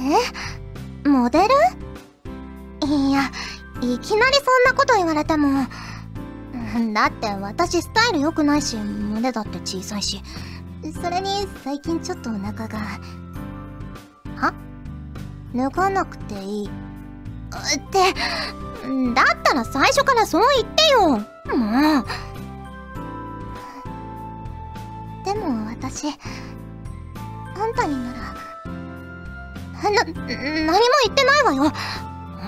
えモデル？いや、いきなりそんなこと言われても。だって私スタイル良くないし、胸だって小さいし。それに最近ちょっとお腹が。は？脱がなくていい。って、だったら最初からそう言ってよもう。でも私、あんたになら、な、何も言ってないわよ。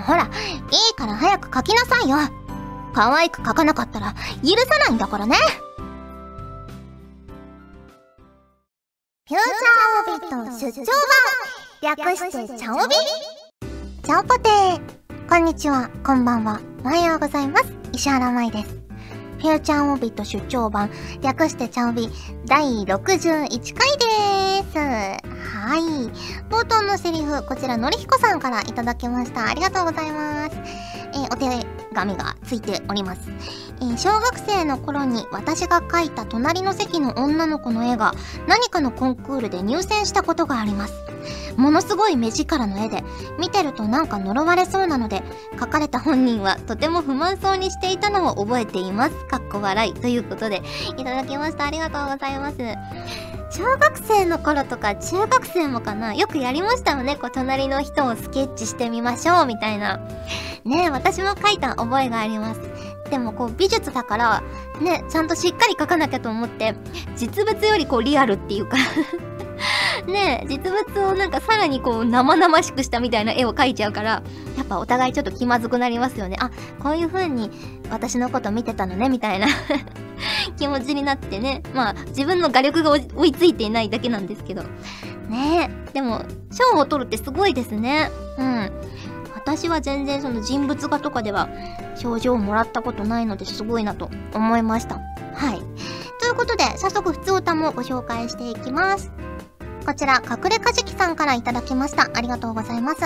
ほら、いいから早く書きなさいよ。可愛く書かなかったら許さないんだからね。フューチャーオビット出張版略してチャオビ？チャオポテーこんにちは、こんばんは、おはようございます。石原舞です。フューチャーオビット出張版略してチャオビ第61回でーす。はい。冒頭のセリフ、こちらのりひこさんからいただきました。ありがとうございます。えー、お手紙がついております、えー、小学生の頃に私が描いた隣の席の女の子の絵が何かのコンクールで入選したことがありますものすごい目力の絵で見てるとなんか呪われそうなので描かれた本人はとても不満そうにしていたのを覚えています。かっこ笑い。ということでいただきました。ありがとうございます。小学生の頃とか中学生もかな？よくやりましたよね。こう隣の人をスケッチしてみましょう。みたいな。ねえ私も書いた覚えがあります。でもこう美術だからねちゃんとしっかり描かなきゃと思って実物よりこうリアルっていうか。ね実物をなんかさらにこう生々しくしたみたいな絵を描いちゃうからやっぱお互いちょっと気まずくなりますよね。あこういう風に私のこと見てたのねみたいな 気持ちになってね。まあ自分の画力が追いついていないだけなんですけど。ねえでも賞を取るってすごいですね。うん。私は全然その人物画とかでは賞状をもらったことないのですごいなと思いました。はい。ということで早速普通歌もご紹介していきます。こちら、隠れかじきさんからいただきました。ありがとうございます。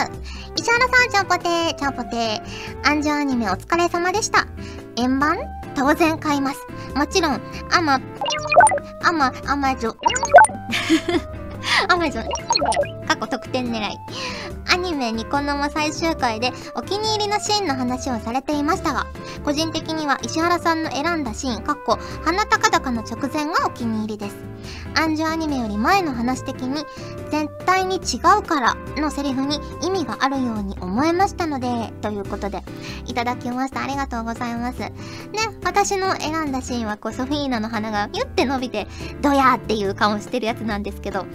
石原さん、ちゃんぽてー、ちゃんぽてー。アンジュアニメお疲れ様でした。円盤？当然買います。もちろん、アマ、アマ、アマゾ、アマゾン、過去得点狙い。アニメニコ生最終回でお気に入りのシーンの話をされていましたが、個人的には石原さんの選んだシーン、かっこ、花高々の直前がお気に入りです。アンジュアニメより前の話的に、絶対に違うからのセリフに意味があるように思えましたので、ということで、いただきました。ありがとうございます。ね、私の選んだシーンは、こう、ソフィーナの鼻がピュって伸びて、ドヤーっていう顔してるやつなんですけど、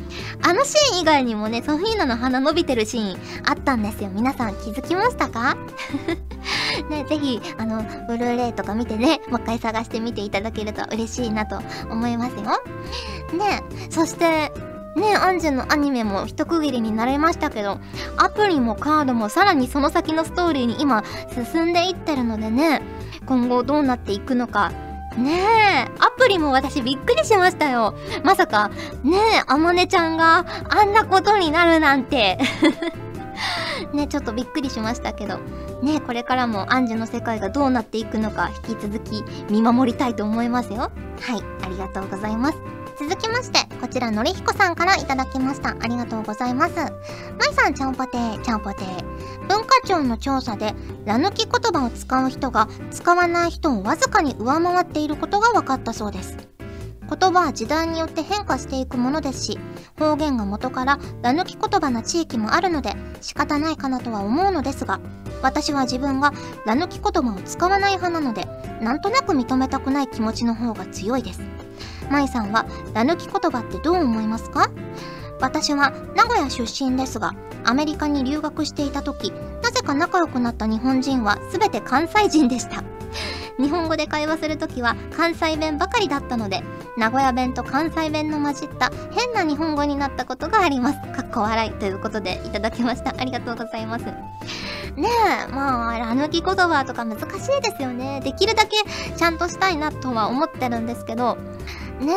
あのシーン以外にもね、ソフィーナの鼻伸びてるシーンあったんですよ。皆さん気づきましたか？ね、ぜひ、あの、ブルーレイとか見てね、もう一回探してみていただけると嬉しいなと思いますよ。ね、そして、ねアンジュのアニメも一区切りになりましたけど、アプリもカードもさらにその先のストーリーに今進んでいってるのでね、今後どうなっていくのか、ねえ、アプリも私びっくりしましたよ。まさか、ねえ、あまねちゃんがあんなことになるなんて。ね、ちょっとびっくりしましたけど、ね、これからもアンジュの世界がどうなっていくのか引き続き見守りたいと思いますよ。はい、ありがとうございます。続きまして、こちらのりひこさんからいただきました。ありがとうございます。まいさん、ちゃんぽてー、ちゃんぽてー。文化庁の調査で、ら抜き言葉を使う人が使わない人をわずかに上回っていることが分かったそうです。言葉は時代によって変化していくものですし、方言が元からら抜き言葉な地域もあるので仕方ないかなとは思うのですが、私は自分がら抜き言葉を使わない派なので、なんとなく認めたくない気持ちの方が強いです。まいさんはら抜き言葉ってどう思いますか？私は名古屋出身ですが、アメリカに留学していた時、なぜか仲良くなった日本人は全て関西人でした。日本語で会話するときは関西弁ばかりだったので、名古屋弁と関西弁の混じった変な日本語になったことがあります。かっこ笑いということでいただきました。ありがとうございます。ねえ、まあ、ら抜き言葉とか難しいですよね。できるだけちゃんとしたいなとは思ってるんですけど、ね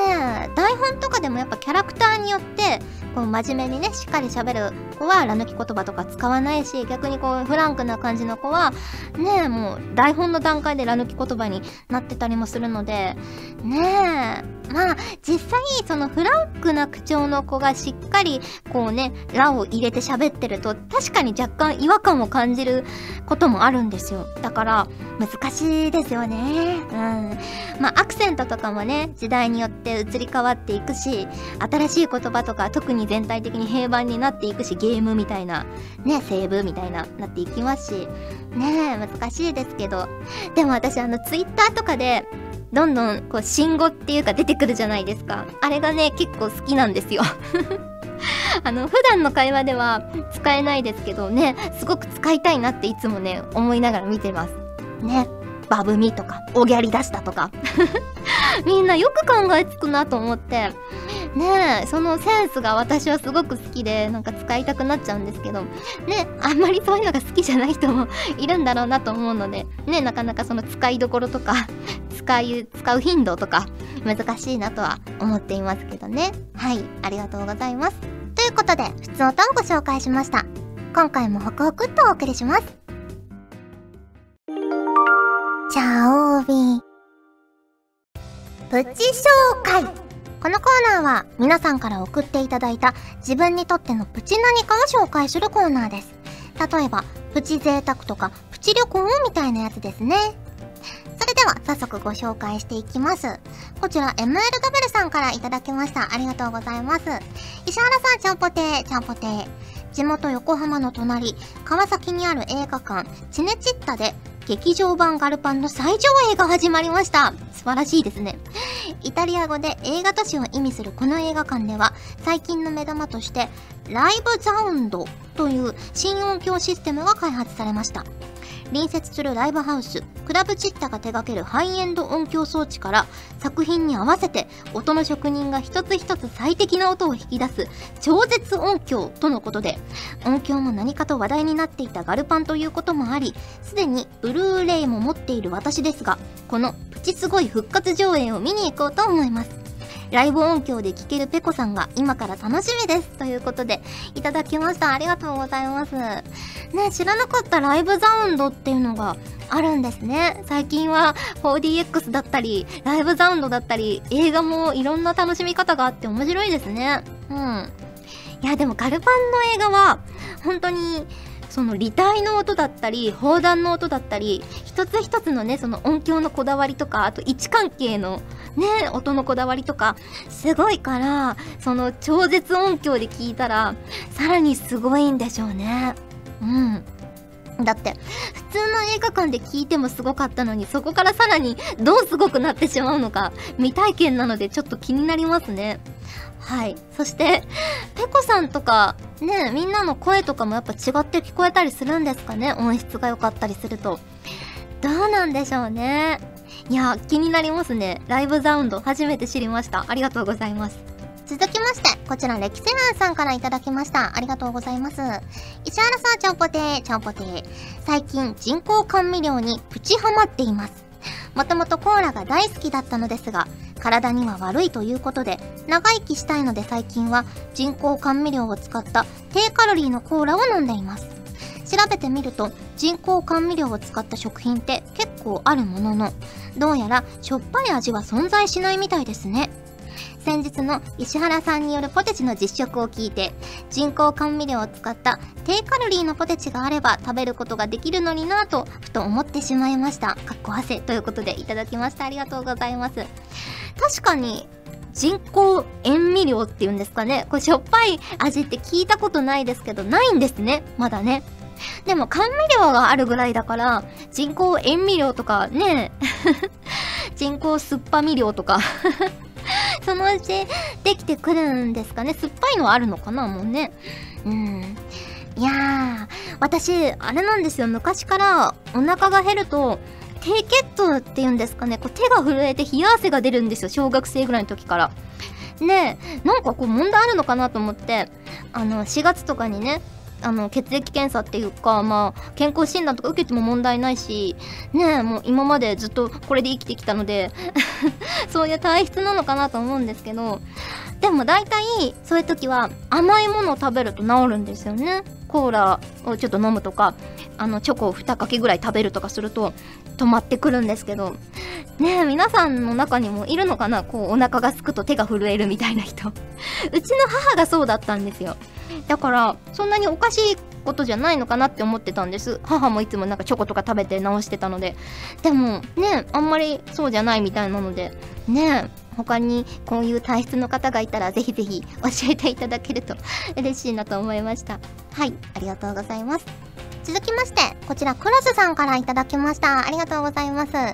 え、台本とかでもやっぱキャラクターによって、こう真面目にね、しっかり喋る子は、ら抜き言葉とか使わないし、逆にこう、フランクな感じの子は、ねえ、もう、台本の段階でら抜き言葉になってたりもするので、ねえ、まあ実際そのフランクな口調の子がしっかりこうね「ラ」を入れて喋ってると確かに若干違和感を感じることもあるんですよ。だから難しいですよね。うん。まあアクセントとかもね時代によって移り変わっていくし新しい言葉とか特に全体的に平板になっていくしゲームみたいなねセーブみたいななっていきますしねえ難しいですけど。でも私あのツイッターとかでどんどんこう信号っていうか出てくるじゃないですか。あれがね結構好きなんですよ。あの普段の会話では使えないですけどねすごく使いたいなっていつもね思いながら見てます。ね。バブミとかおギャリ出したとか。みんなよく考えつくなと思ってねえそのセンスが私はすごく好きでなんか使いたくなっちゃうんですけどねあんまりそういうのが好きじゃない人も いるんだろうなと思うのでねなかなかその使いどころとか使い使う頻度とか難しいなとは思っていますけどね。はいありがとうございます。ということで普通音をご紹介しました。今回もホクホクっとお送りします。チャオービ。ープチ紹介。このコーナーは皆さんから送っていただいた自分にとってのプチ何かを紹介するコーナーです。例えばプチ贅沢とかプチ旅行みたいなやつですね。それでは早速ご紹介していきます。こちら MLW さんからいただきました。ありがとうございます。石原さんちゃんぽてー。ちゃんぽてー。地元横浜の隣川崎にある映画館チネチッタで劇場版ガルパンの再上映が始まりました。素晴らしいですね。イタリア語で映画都市を意味するこの映画館では最近の目玉としてライブザウンドという新音響システムが開発されました。隣接するライブハウスクラブチッタが手掛けるハイエンド音響装置から作品に合わせて音の職人が一つ一つ最適な音を引き出す超絶音響とのことで音響も何かと話題になっていたガルパンということもありすでにブルーレイも持っている私ですがこのプチすごい復活上映を見に行こうと思います。ライブ音響で聴けるペコさんが今から楽しみです。ということでいただきました。ありがとうございます。ね知らなかったライブザウンドっていうのがあるんですね。最近は 4DX だったりライブサウンドだったり映画もいろんな楽しみ方があって面白いですね。うん。いやでもガルパンの映画は本当にその履帯の音だったり砲弾の音だったり一つ一つのねその音響のこだわりとかあと位置関係のね音のこだわりとかすごいからその超絶音響で聞いたらさらにすごいんでしょうね。うん。だって普通の映画館で聞いてもすごかったのにそこからさらにどうすごくなってしまうのか未体験なのでちょっと気になりますね。はい。そしてペコさんとかねみんなの声とかもやっぱ違って聞こえたりするんですかね？音質が良かったりすると。どうなんでしょうね。いや気になりますね。ライブサウンド初めて知りました。ありがとうございます。続きまして、こちら、レキセランさんからいただきました。ありがとうございます。石原さん、ちゃんぽてー、ちゃんぽてー。最近、人工甘味料にプチハマっています。もともとコーラが大好きだったのですが、体には悪いということで、長生きしたいので最近は人工甘味料を使った低カロリーのコーラを飲んでいます。調べてみると、人工甘味料を使った食品って結構あるものの、どうやらしょっぱい味は存在しないみたいですね。先日の石原さんによるポテチの実食を聞いて人工甘味料を使った低カロリーのポテチがあれば食べることができるのになぁとふと思ってしまいました。かっこ汗ということでいただきました。ありがとうございます。確かに人工塩味料っていうんですかね。これしょっぱい味って聞いたことないですけどないんですね。まだね。でも甘味料があるぐらいだから人工塩味料とかね 人工酸っぱ味料とか。そのうちできてくるんですかね。酸っぱいのはあるのかなもうね。うん。いやー私あれなんですよ。昔からお腹が減ると低血糖っていうんですかね。こう手が震えて冷や汗が出るんですよ。小学生ぐらいの時から。でなんかこう問題あるのかなと思って。あの4月とかにねあの血液検査っていうか、まあ、健康診断とか受けても問題ないしねもう今までずっとこれで生きてきたので そういう体質なのかなと思うんですけどでも大体そういう時は甘いものを食べると治るんですよね。コーラをちょっと飲むとかあのチョコを2かけぐらい食べるとかすると止まってくるんですけどねえ皆さんの中にもいるのかな？こうお腹がすくと手が震えるみたいな人。うちの母がそうだったんですよ。だからそんなにおかしいことじゃないのかなって思ってたんです母もいつもなんかチョコとか食べて直してたのででもねあんまりそうじゃないみたいなのでね他にこういう体質の方がいたらぜひぜひ教えていただけると 嬉しいなと思いましたはいありがとうございます続きまして、こちらクロスさんからいただきました。ありがとうございます。マイマ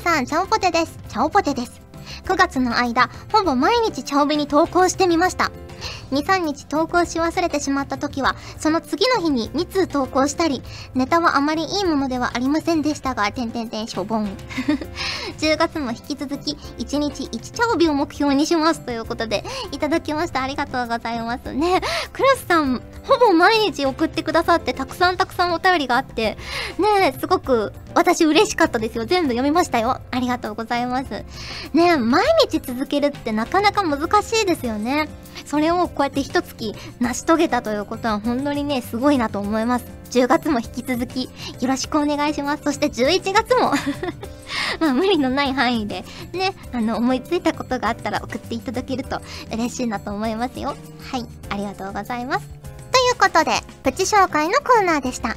イさん、チャオポテです。チャオポテです。9月の間、ほぼ毎日チャオベに投稿してみました。2、3日投稿し忘れてしまった時は、その次の日に2通投稿したり、ネタはあまりいいものではありませんでしたが、てんてんてんしょぼん。10月も引き続き、1日1チャオビを目標にしますということで、いただきました。ありがとうございますね。クラスさん、ほぼ毎日送ってくださって、たくさんたくさんお便りがあって、ねすごく私嬉しかったですよ。全部読みましたよ。ありがとうございます。ね毎日続けるってなかなか難しいですよね。それをこうやって一月成し遂げたということは本当にね、すごいなと思います。10月も引き続きよろしくお願いします。そして11月も まあ無理のない範囲でね、あの思いついたことがあったら送っていただけると嬉しいなと思いますよ。はい、ありがとうございます。ということで、プチ紹介のコーナーでした。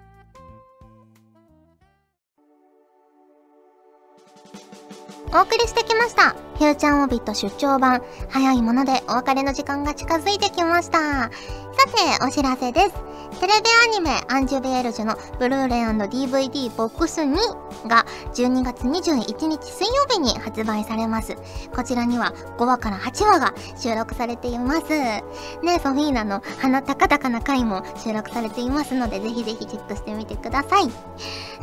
お送りしてきました。フューチャーオビット出張版。早いものでお別れの時間が近づいてきました。さて、お知らせです。テレビアニメアンジュベールジュのブルーレイ &DVD ボックス2が12月21日水曜日に発売されます。こちらには5話から8話が収録されています。ねソフィーナの鼻高々な回も収録されていますので、ぜひぜひチェックしてみてください。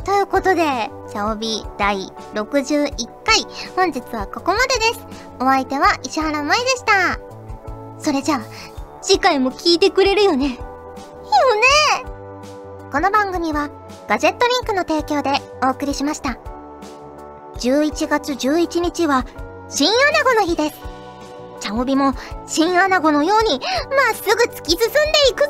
ということで、シャオビ第61回、本日はここまでです。お相手は石原舞でした。それじゃあ、次回も聞いてくれるよね。よねこの番組はガジェットリンクの提供でお送りしました。11月11日は新アナゴの日です。チャオビも新アナゴのようにまっすぐ突き進んでいくぞ